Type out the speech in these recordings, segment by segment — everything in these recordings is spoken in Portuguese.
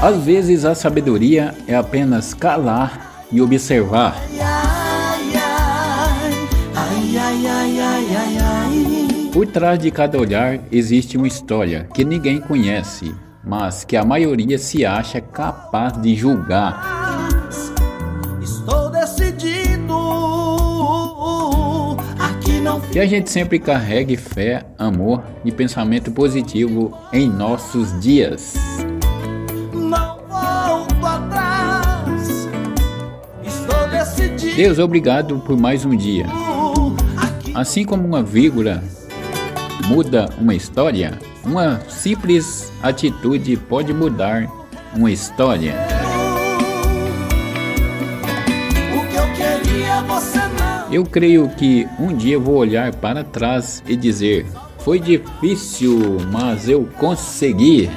Às vezes a sabedoria é apenas calar e observar. Por trás de cada olhar existe uma história que ninguém conhece, mas que a maioria se acha capaz de julgar. Que a gente sempre carregue fé, amor e pensamento positivo em nossos dias. Deus, obrigado por mais um dia. Assim como uma vírgula muda uma história, uma simples atitude pode mudar uma história. o que eu queria você Eu creio que um dia vou olhar para trás e dizer: foi difícil, mas eu consegui.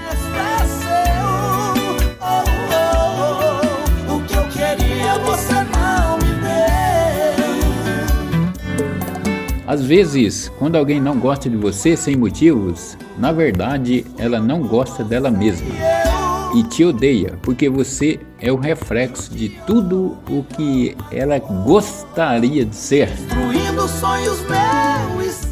Às vezes, quando alguém não gosta de você sem motivos, na verdade ela não gosta dela mesma e te odeia porque você é o reflexo de tudo o que ela gostaria de ser. Destruindo sonhos meus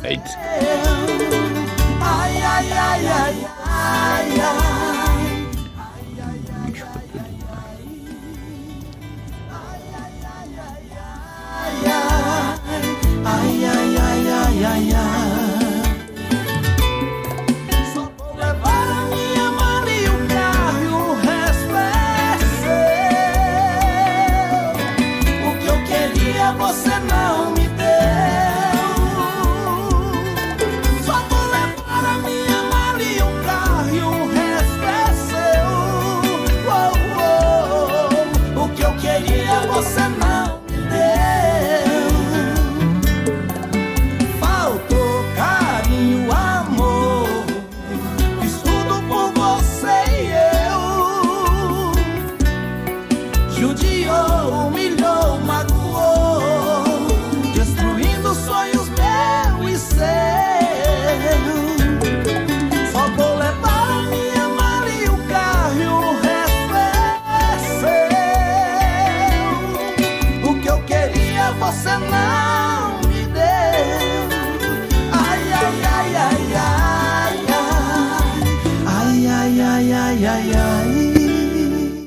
você não me deu. Só vou levar a minha mala e um carro e o resto é seu. Oh, oh, oh, o que eu queria você não nossa mão.